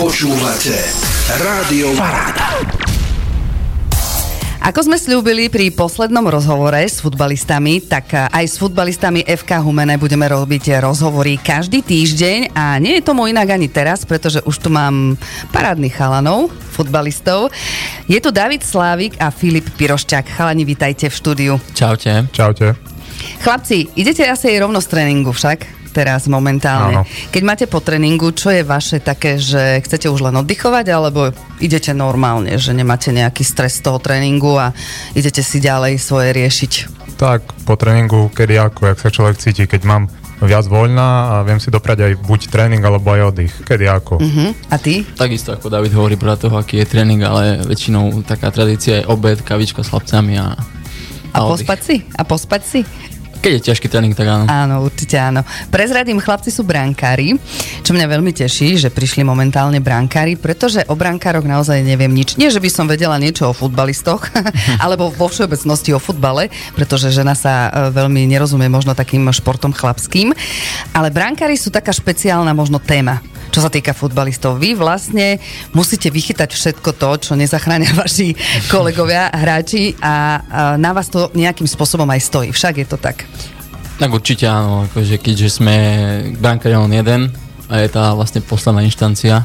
Počúvate Rádio Paráda. Ako sme slúbili pri poslednom rozhovore s futbalistami, tak aj s futbalistami FK Humene budeme robiť rozhovory každý týždeň a nie je tomu inak ani teraz, pretože už tu mám parádnych chalanov, futbalistov. Je tu David Slávik a Filip Pirošťák. Chalani, vítajte v štúdiu. Čaute. Čaute. Chlapci, idete asi aj rovno z tréningu však? Teraz momentálne. Áno. Keď máte po tréningu, čo je vaše také, že chcete už len oddychovať, alebo idete normálne, že nemáte nejaký stres z toho tréningu a idete si ďalej svoje riešiť? Tak, po tréningu, kedy ako, jak sa človek cíti, keď mám viac voľna a viem si doprať aj buď tréning alebo aj oddych. Kedy ako. Uh-huh. A ty? Takisto ako David hovorí podľa toho, aký je tréning, ale väčšinou taká tradícia je obed, kavička s chlapcami a, a, a pospať si? A pospať si? Keď je ťažký tréning, tak áno. Áno, určite áno. Prezradím, chlapci sú brankári, čo mňa veľmi teší, že prišli momentálne brankári, pretože o brankároch naozaj neviem nič. Nie, že by som vedela niečo o futbalistoch, alebo vo všeobecnosti o futbale, pretože žena sa e, veľmi nerozumie možno takým športom chlapským, ale brankári sú taká špeciálna možno téma čo sa týka futbalistov. Vy vlastne musíte vychytať všetko to, čo nezachránia vaši kolegovia, hráči a, na vás to nejakým spôsobom aj stojí. Však je to tak. Tak určite áno, akože keďže sme brankári len jeden a je tá vlastne posledná inštancia,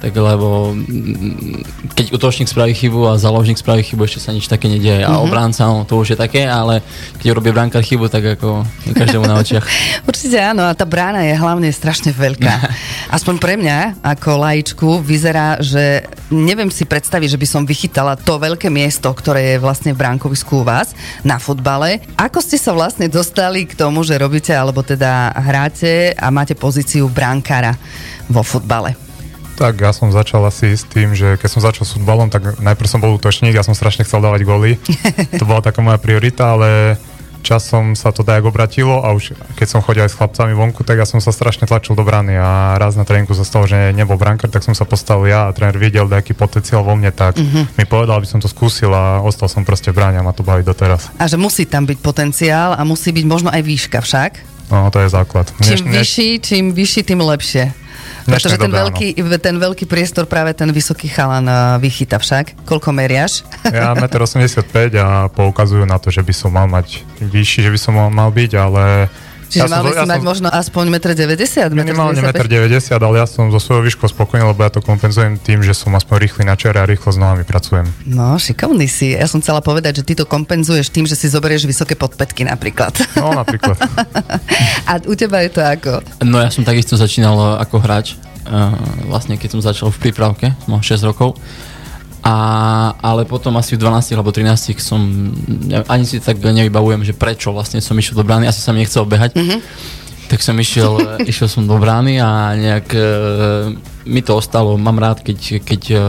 tak lebo mm, keď útočník spraví chybu a záložník spraví chybu, ešte sa nič také nedieje. Mm-hmm. A mhm. obránca, no, to už je také, ale keď urobí bránka chybu, tak ako každému na očiach. Určite áno, a tá brána je hlavne strašne veľká. Aspoň pre mňa, ako laičku, vyzerá, že neviem si predstaviť, že by som vychytala to veľké miesto, ktoré je vlastne v bránkovisku u vás na futbale. Ako ste sa vlastne dostali k tomu, že robíte, alebo teda hráte a máte pozíciu bránkára vo futbale? Tak ja som začal asi s tým, že keď som začal s futbalom, tak najprv som bol útočník, ja som strašne chcel dávať góly. to bola taká moja priorita, ale časom sa to tak obratilo a už keď som chodil aj s chlapcami vonku, tak ja som sa strašne tlačil do brany a raz na tréningu sa stalo, že nebol brankár, tak som sa postavil ja a tréner videl aký potenciál vo mne, tak uh-huh. mi povedal, aby som to skúsil a ostal som proste v bráne a ma to baví doteraz. A že musí tam byť potenciál a musí byť možno aj výška však? No, to je základ. Čím Dneš, vyšší, čím vyšší, tým lepšie. Pretože ten veľký, ten veľký priestor práve ten vysoký chalan vychyta však. Koľko meriaš? Ja 1,85 m a poukazujú na to, že by som mal mať vyšší, že by som mal, mal byť, ale Čiže ja mal by si ja mať som, možno aspoň 1,90 m? Minimálne 1,90 m, ale ja som zo svojho výšku spokojný, lebo ja to kompenzujem tým, že som aspoň rýchly na čere a rýchlo s nohami pracujem. No, šikovný si. Ja som chcela povedať, že ty to kompenzuješ tým, že si zoberieš vysoké podpätky napríklad. No, napríklad. a u teba je to ako? No, ja som takisto začínal ako hráč. Uh, vlastne keď som začal v prípravke, mal 6 rokov a, ale potom asi v 12 alebo 13 som, ani si tak nevybavujem, že prečo vlastne som išiel do brány, asi sa mi nechcel behať. Mm-hmm. Tak som išiel, išiel som do brány a nejak e, mi to ostalo. Mám rád, keď, keď e,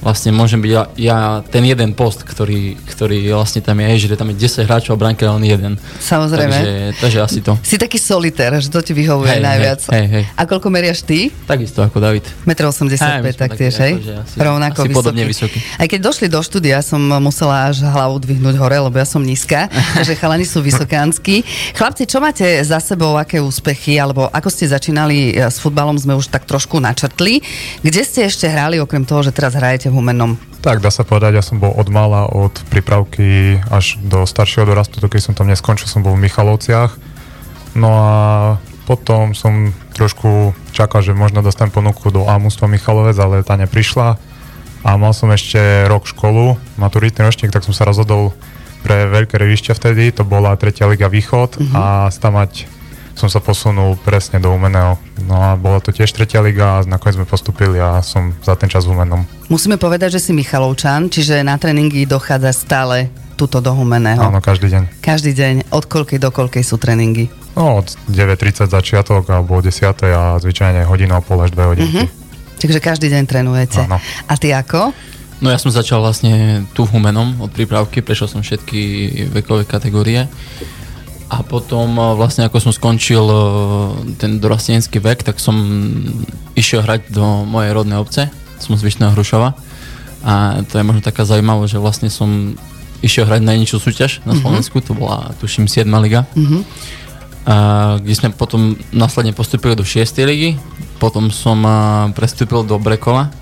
vlastne môžem byť ja, ja ten jeden post, ktorý, ktorý vlastne tam je, že tam je 10 hráčov a bránke len jeden. Samozrejme. Takže, takže asi to. Si taký solitér, že to ti vyhovuje hej, najviac. Hej, hej. A koľko meriaš ty? Takisto ako David. 1,85 m taktiež, hej? Rovnako asi vysoký. podobne vysoký. Aj keď došli do štúdia, som musela až hlavu dvihnúť hore, lebo ja som nízka, takže chalani sú vysokánsky. Chlapci, čo máte za sebou, aké úspechy, alebo ako ste začínali e, s futbalom, sme už tak trošku načrtli. Kde ste ešte hrali, okrem toho, že teraz hrajete v Humennom? Tak, dá sa povedať, ja som bol od mala, od prípravky až do staršieho dorastu, keď som tam neskončil, som bol v Michalovciach. No a potom som trošku čakal, že možno dostanem ponuku do Amustva Michalovec, ale tá neprišla. A mal som ešte rok školu, maturitný ročník, tak som sa rozhodol pre veľké revišťa vtedy, to bola tretia liga Východ uh-huh. a stavať som sa posunul presne do Umeného. No a bola to tiež tretia liga a nakoniec sme postupili a som za ten čas v Umenom. Musíme povedať, že si Michalovčan, čiže na tréningy dochádza stále tuto do Humeného. Áno, každý deň. Každý deň. Od koľkej do koľkej sú tréningy? No, od 9.30 začiatok alebo od 10. a zvyčajne hodinu a pol až 2 hodinky. Uh-huh. Takže každý deň trénujete. Áno. A ty ako? No ja som začal vlastne tu v Humenom od prípravky, prešiel som všetky vekové kategórie. A potom e, vlastne ako som skončil e, ten dorastenecký vek, tak som išiel hrať do mojej rodnej obce, som z Vyšného Hrušova. A to je možno taká zaujímavosť, že vlastne som išiel hrať najnižšiu súťaž na mhm. Slovensku, uh-huh. to bola tuším 7. liga. Uh-huh. A kde sme potom následne postupili do 6. ligy, potom som uh, prestúpil do Brekova,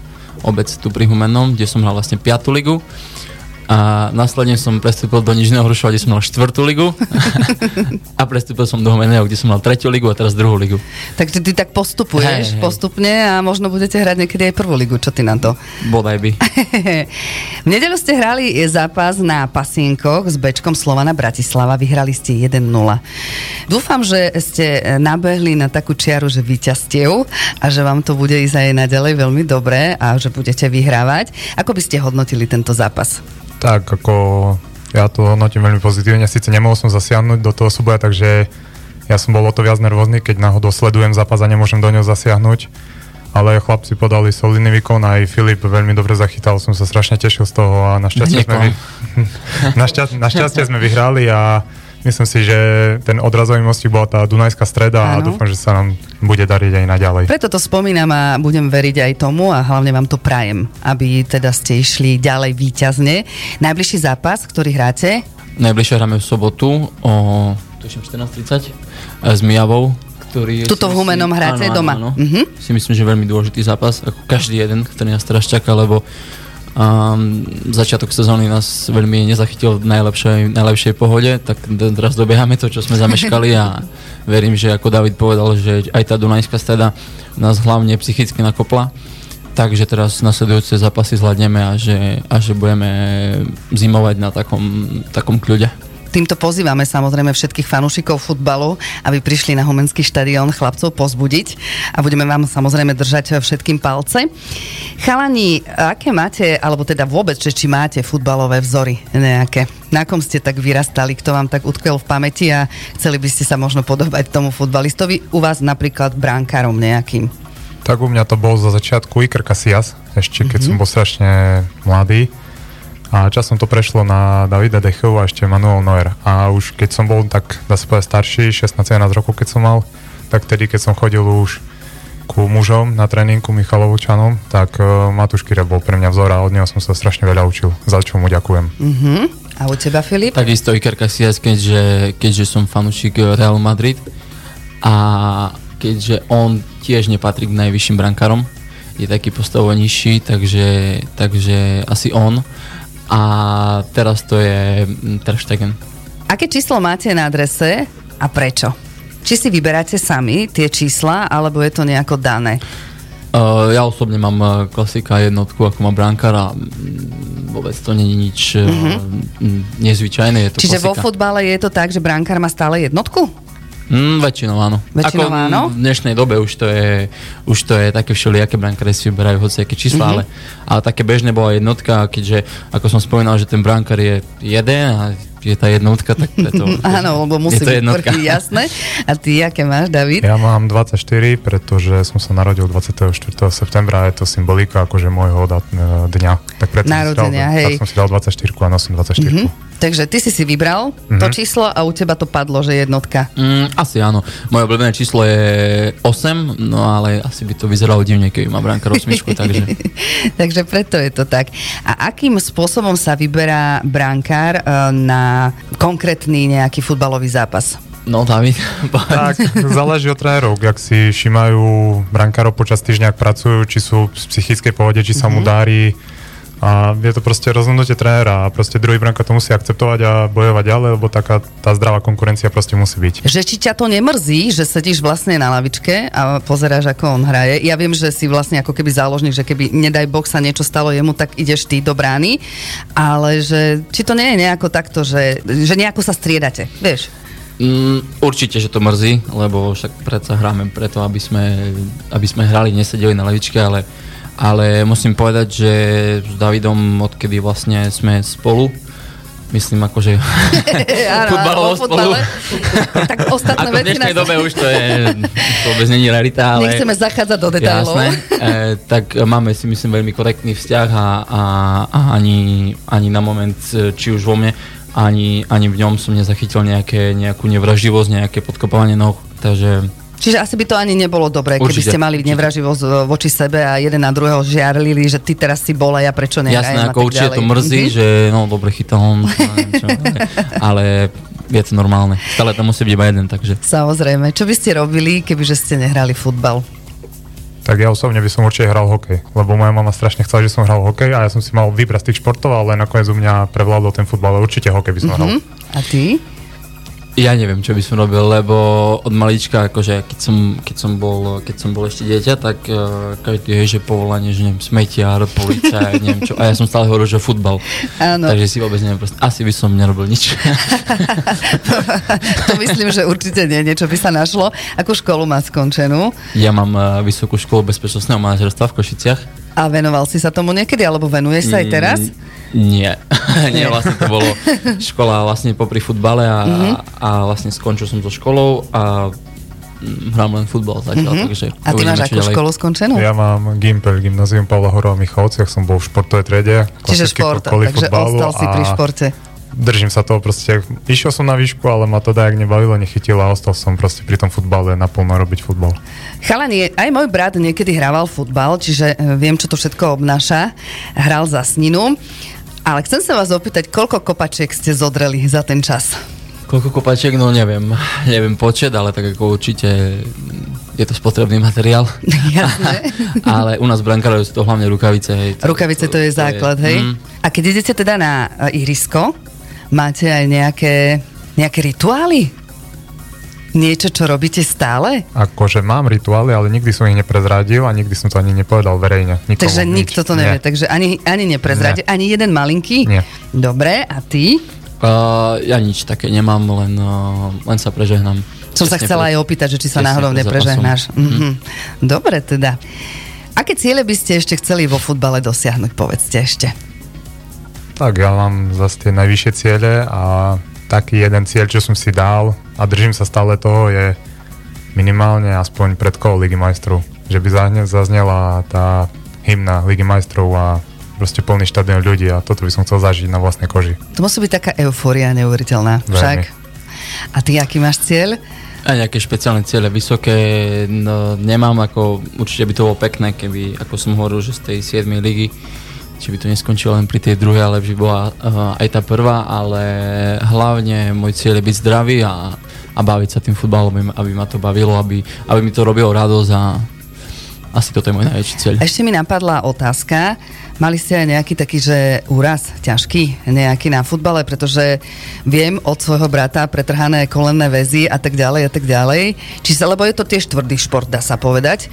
obec tu pri Humennom, kde som hral vlastne 5. ligu a následne som prestúpil do Nižného Hrušova, kde som mal štvrtú ligu a prestúpil som do Homeného, kde som mal tretiu ligu a teraz druhú ligu. Takže ty tak postupuješ Hej, hej. postupne a možno budete hrať niekedy aj prvú ligu, čo ty na to? Bodaj by. v nedelu ste hrali zápas na Pasienkoch s Bečkom Slovana Bratislava, vyhrali ste 1-0. Dúfam, že ste nabehli na takú čiaru, že víťazstiev a že vám to bude ísť aj naďalej veľmi dobre a že budete vyhrávať. Ako by ste hodnotili tento zápas? Tak, ako ja to hodnotím veľmi pozitívne. Sice nemohol som zasiahnuť do toho súboja, takže ja som bol o to viac nervózny, keď náhodou sledujem zápas a nemôžem do neho zasiahnuť. Ale chlapci podali solidný výkon, aj Filip veľmi dobre zachytal, som sa strašne tešil z toho a našťastie sme, vy... našťastie, našťastie sme vyhrali a myslím si, že ten odrazový mostík bola tá Dunajská streda a Áno. dúfam, že sa nám bude dariť aj naďalej. Preto to spomínam a budem veriť aj tomu a hlavne vám to prajem, aby teda ste išli ďalej výťazne. Najbližší zápas, ktorý hráte, Najbližšie hráme v sobotu o tuším 14.30 e, s Mijavou, ktorý... je- Tuto v Humennom myslím- hráte áno, doma. Áno, áno. Mhm. Si myslím, že veľmi dôležitý zápas, ako každý jeden, ktorý nás teraz čaká, lebo um, začiatok sezóny nás veľmi nezachytil v najlepšej, najlepšej pohode, tak teraz dobiehame to, čo sme zameškali a verím, že ako David povedal, že aj tá Dunajská streda nás hlavne psychicky nakopla. Takže teraz nasledujúce zápasy zvládneme a že, a že budeme zimovať na takom, takom kľude. Týmto pozývame samozrejme všetkých fanúšikov futbalu, aby prišli na Humenský štadión chlapcov pozbudiť a budeme vám samozrejme držať všetkým palce. Chalani, aké máte, alebo teda vôbec, že či máte futbalové vzory nejaké? Na kom ste tak vyrastali, kto vám tak utkvel v pamäti a chceli by ste sa možno podobať tomu futbalistovi? U vás napríklad bránkárom nejakým. Tak u mňa to bol za začiatku Iker Casillas, ešte keď Mhm. som bol strašne mladý. A časom to prešlo na Davida Dechu a ešte Manuel Neuer. A už keď som bol tak, dá sa povedať, starší, 16-17 rokov keď som mal, tak vtedy, keď som chodil už ku mužom na tréninku Michalovčanom, tak uh, Matúš Kire bol pre mňa vzor a od neho som sa strašne veľa učil, za čo mu ďakujem. Uh-huh. A u teba, Filip? Takisto Iker Casillas, keďže, keďže som fanúšik Real Madrid a keďže on tiež nepatrí k najvyšším brankárom, je taký postovo nižší, takže, takže asi on. A teraz to je mm, Ter Stegen. Aké číslo máte na adrese a prečo? Či si vyberáte sami tie čísla, alebo je to nejako dané? Uh, ja osobne mám uh, klasika jednotku, ako má brankár a mm, vôbec to není nič uh, mm, nezvyčajné, je to Čiže vo klasika. futbale je to tak, že brankár má stále jednotku? Mm, väčšinou áno. Väčšinou Ako, áno? V dnešnej dobe už to je, už to je také všelijaké brankáre si vyberajú hociaké čísla, Mhm. mm-hmm. ale, ale také bežné bola jednotka, keďže ako som spomínal, že ten brankár je jeden a je tá jednotka, tak preto Áno, lebo musí je to byť jednotka. prvý, jasné. A ty, aké máš, David? Ja mám 24, pretože som sa narodil 24. septembra a je to symbolika akože môjho dňa. Tak preto som si dal- Narodenia, hej. Tak som si dal 24 a nosím 24. Mhm. Takže ty si si vybral to číslo a u teba to padlo, že jednotka. Mm, asi áno. Moje obľúbené číslo je 8, no ale asi by to vyzeralo divne, keby má brankár osmičku, takže... Takže preto je to tak. A akým spôsobom sa vyberá brankár e, na konkrétny nejaký futbalový zápas? No, David, Tak, záleží od trénerov, ak si všimajú brankárov počas týždňa, ak pracujú, či sú v psychickej pohode, či sa mu darí. A je to proste rozhodnutie trénera a proste druhý brankár to musí akceptovať a bojovať ďalej, lebo taká tá zdravá konkurencia proste musí byť. Že či ťa to nemrzí, že sedíš vlastne na lavičke a pozeráš, ako on hraje. Ja viem, že si vlastne ako keby záložník, že keby nedaj Boh sa niečo stalo jemu, tak ideš ty do brány, ale že či to nie je nejako takto, že, že nejako sa striedate, vieš? Mm, určite, že to mrzí, lebo však predsa hráme preto, aby sme, aby sme hrali, nesedeli na lavičke, ale, ale musím povedať, že s Davidom, odkedy vlastne sme spolu, myslím akože futbalovo spolu. tak ostatné Ako v dnešnej dobe už to je, to vôbec není rarita, ale... Nechceme zachádzať do detailov. Jasné, e, tak máme si myslím veľmi korektný vzťah a, a, a ani, ani na moment, e, či už vo mne, ani, ani v ňom som nezachytil nejaké, nejakú nevraživosť, nejaké podkopávanie noh, takže Čiže asi by to ani nebolo dobré, keby Určite, ste mali určite. nevraživosť e, voči sebe a jeden na druhého žiarlili, že ty teraz si bola, ja prečo nehrajem jasné, ako určite ďalej. to mrzí, Mhm. že no dobre chytal on, neviem čo, ale, je to normálne. Stále tam musí byť iba jeden, takže... Samozrejme. Čo by ste robili, kebyže ste nehrali futbal? Tak ja osobne by som určite hral hokej, lebo moja mama strašne chcela, že som hral hokej a ja som si mal vybrať z tých športov, ale nakoniec u mňa prevládol ten futbal, ale určite hokej by som hral. Hm? A ty? Ja neviem, čo by som robil, lebo od malička, akože keď som, keď som, bol, keď som bol ešte dieťa, tak uh, každý je, že povolanie, že neviem, smetiar, policajt, neviem čo. A ja som stále hovoril, že futbal. Áno. Takže si vôbec neviem, proste, asi by som nerobil nič. to myslím, že určite nie, niečo by sa našlo. Akú školu má skončenú? ja mám uh, vysokú školu bezpečnostného manažerstva v Košiciach. A venoval si sa tomu niekedy, alebo venuješ sa aj teraz? Nie. Nie, vlastne to bolo škola vlastne popri futbale a, Mhm. mm-hmm. a vlastne skončil som so školou a hrám len futbal zatiaľ, mm-hmm. takže. A ty máš akú ďalej. školu skončenú? Ja mám Gimpel, gymnázium Pavla Horova v Michalovciach, som bol v športovej triede. Čiže šport, takže ostal si pri športe. Držím sa toho proste. Išiel som na výšku, ale ma to dajak nebavilo, nechytilo a ostal som proste pri tom futbale naplno robiť futbal. Chalani, aj môj brat niekedy hrával futbal, čiže e, viem, čo to všetko obnáša. Hral za sninu. Ale chcem sa vás opýtať, koľko kopačiek ste zodreli za ten čas? Koľko kopačiek, no neviem. Neviem počet, ale tak ako určite je to spotrebný materiál. Jasné. ale u nás brankárov sú to hlavne rukavice. Hej, Rukavice to je základ, hej? Mm, A keď idete teda na e, ihrisko, máte aj nejaké, nejaké rituály? Niečo, čo robíte stále? Akože mám rituály, ale nikdy som ich neprezradil a nikdy som to ani nepovedal verejne. Nikomu, Takže nič. nikto to nevie, Nie. takže ani, ani neprezradí, ani jeden malinký? Nie. Dobre, a ty? Uh, ja nič také nemám, len, uh, len sa prežehnám. Som sa chcela pred- aj opýtať, že či sa náhodou neprežehnáš. Mhm. Dobre teda. Aké ciele by ste ešte chceli vo futbale dosiahnuť, povedzte ešte. Tak ja mám zase tie najvyššie ciele a taký jeden cieľ, čo som si dal a držím sa stále toho, je minimálne aspoň pred kolo Ligy majstrov. Že by zaznela tá hymna Ligy majstrov a proste plný štadión ľudí a toto by som chcel zažiť na vlastnej koži. To musí byť taká eufória neuveriteľná. Veľmi. Však? A ty, aký máš cieľ? A nejaké špeciálne ciele vysoké no, nemám, ako určite by to bolo pekné, keby, ako som hovoril, že z tej 7. ligy, či by to neskončilo len pri tej druhej, ale by bola uh, aj tá prvá, ale hlavne môj cieľ je byť zdravý a, a baviť sa tým futbalom, aby, ma- to bavilo, aby, aby mi to robilo radosť a asi toto je môj najväčší cieľ. Ešte mi napadla otázka. Mali ste aj nejaký taký, že úraz ťažký nejaký na futbale, pretože viem od svojho brata pretrhané kolenné väzy a tak ďalej a tak ďalej. Či sa, lebo je to tiež tvrdý šport, dá sa povedať,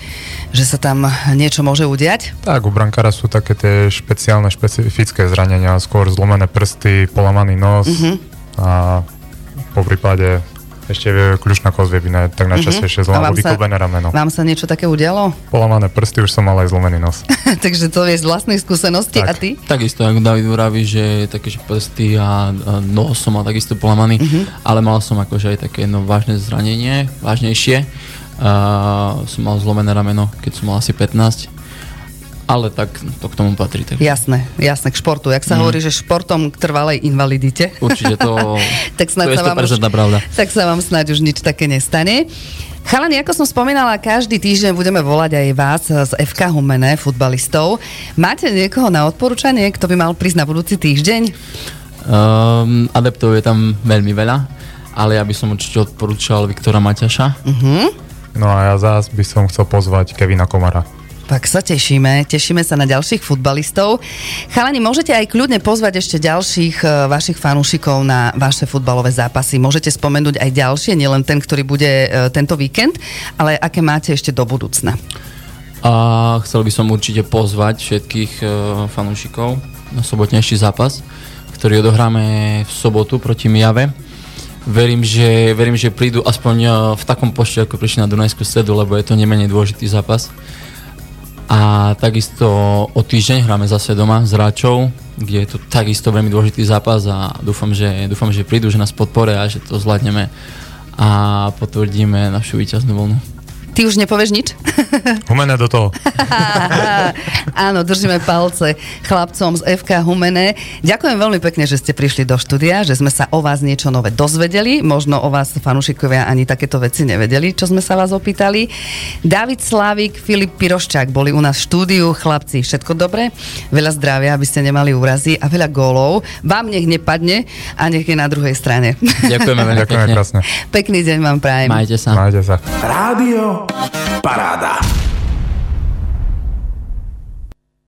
že sa tam niečo môže udiať. Tak, u brankára sú také tie špeciálne, špecifické zranenia, skôr zlomené prsty, polamaný nos Mhm. a po prípade ešte kľúčna kosť byť na- tak najčastejšie zlomené, alebo sa- vyklbené rameno. Vám sa niečo také udialo? Polamané prsty, už som mal aj zlomený nos. Takže to je z vlastnej skúsenosti. Tak. A ty? Takisto, ako David vraví, že také, že prsty a, a nos som mal takisto polamaný, Mhm. ale mal som akože aj také no, vážne zranenie, vážnejšie. Uh, som mal zlomené rameno, keď som mal asi 15, ale tak to k tomu patrí. Tak Jasné, jasné, k športu. Jak sa hovorí, že športom k trvalej invalidite. určite to, tak to snad je sa vám už, 100% pravda. tak sa vám snáď už nič také nestane. Chalani, ako som spomínala, každý týždeň budeme volať aj vás z FK Humene, futbalistov. Máte niekoho na odporúčanie, kto by mal prísť na budúci týždeň? Um, adeptov je tam veľmi veľa, ale ja by som určite odporúčal Viktora Maťaša. No a ja zás by som chcel pozvať Kevina Komara. Tak sa tešíme, tešíme sa na ďalších futbalistov. Chalani, môžete aj kľudne pozvať ešte ďalších e, vašich fanúšikov na vaše futbalové zápasy. Môžete spomenúť aj ďalšie, nielen ten, ktorý bude e, tento víkend, ale aké máte ešte do budúcna. A chcel by som určite pozvať všetkých uh, fanúšikov na sobotnejší zápas, ktorý odohráme v sobotu proti Mijave. Verím, že, verím, že prídu aspoň v takom počte, ako prišli na Dunajskú stredu, lebo je to nemenej dôležitý zápas. A takisto o týždeň hráme zase doma s Ráčou, kde je to takisto veľmi dôležitý zápas a dúfam, že, dúfam, že prídu, že nás podporia a že to zvládneme a potvrdíme našu víťaznú voľnu. Ty už nepovieš nič? Humené do toho. Áno, držíme palce chlapcom z FK Humené. Ďakujem veľmi pekne, že ste prišli do štúdia, že sme sa o vás niečo nové dozvedeli. Možno o vás fanúšikovia ani takéto veci nevedeli, čo sme sa vás opýtali. David Slávik, Filip Piroščák boli u nás v štúdiu. Chlapci, všetko dobre? Veľa zdravia, aby ste nemali úrazy a veľa gólov. Vám nech nepadne a nech je na druhej strane. Ďakujeme veľmi Ďakujeme pekne. krásne. Pekný deň vám prajem. Majte sa. Majte sa. Rádio Paráda.